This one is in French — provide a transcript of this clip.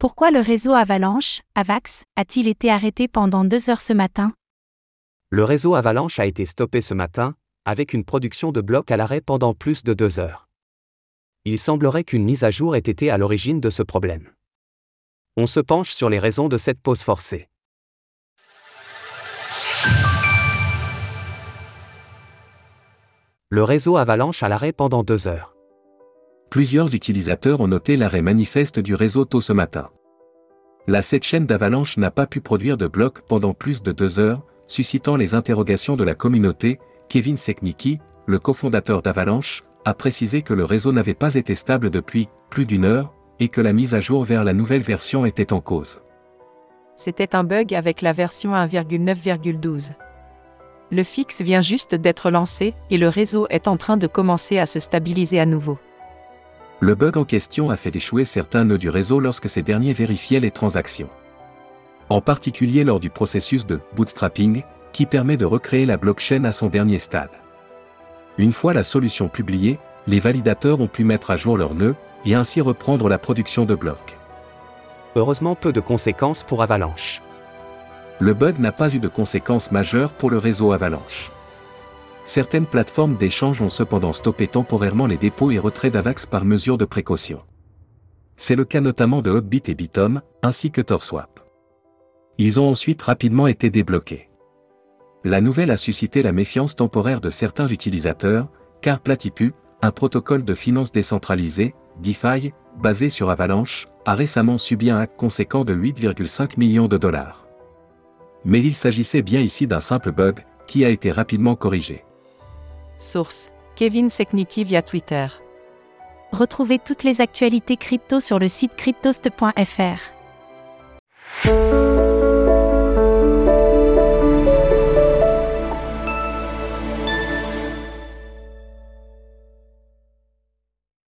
Pourquoi le réseau Avalanche, Avax, a-t-il été arrêté pendant deux heures ce matin? Le réseau Avalanche a été stoppé ce matin, avec une production de blocs à l'arrêt pendant plus de deux heures. Il semblerait qu'une mise à jour ait été à l'origine de ce problème. On se penche sur les raisons de cette pause forcée. Le réseau Avalanche à l'arrêt pendant deux heures plusieurs utilisateurs ont noté l'arrêt manifeste du réseau tôt ce matin. La cette chaîne d'Avalanche n'a pas pu produire de blocs pendant plus de deux heures, suscitant les interrogations de la communauté. Kevin Sekniki, le cofondateur d'Avalanche, a précisé que le réseau n'avait pas été stable depuis plus d'une heure et que la mise à jour vers la nouvelle version était en cause. C'était un bug avec la version 1,9,12. Le fixe vient juste d'être lancé et le réseau est en train de commencer à se stabiliser à nouveau. Le bug en question a fait échouer certains nœuds du réseau lorsque ces derniers vérifiaient les transactions. En particulier lors du processus de bootstrapping, qui permet de recréer la blockchain à son dernier stade. Une fois la solution publiée, les validateurs ont pu mettre à jour leurs nœuds et ainsi reprendre la production de blocs. Heureusement peu de conséquences pour Avalanche. Le bug n'a pas eu de conséquences majeures pour le réseau Avalanche. Certaines plateformes d'échange ont cependant stoppé temporairement les dépôts et retraits d'AVAX par mesure de précaution. C'est le cas notamment de Hotbit et Bitom, ainsi que TorSwap. Ils ont ensuite rapidement été débloqués. La nouvelle a suscité la méfiance temporaire de certains utilisateurs, car Platipu, un protocole de finance décentralisé, DeFi, basé sur Avalanche, a récemment subi un hack conséquent de 8,5 millions de dollars. Mais il s'agissait bien ici d'un simple bug, qui a été rapidement corrigé. Source Kevin Sekniki via Twitter. Retrouvez toutes les actualités crypto sur le site cryptost.fr.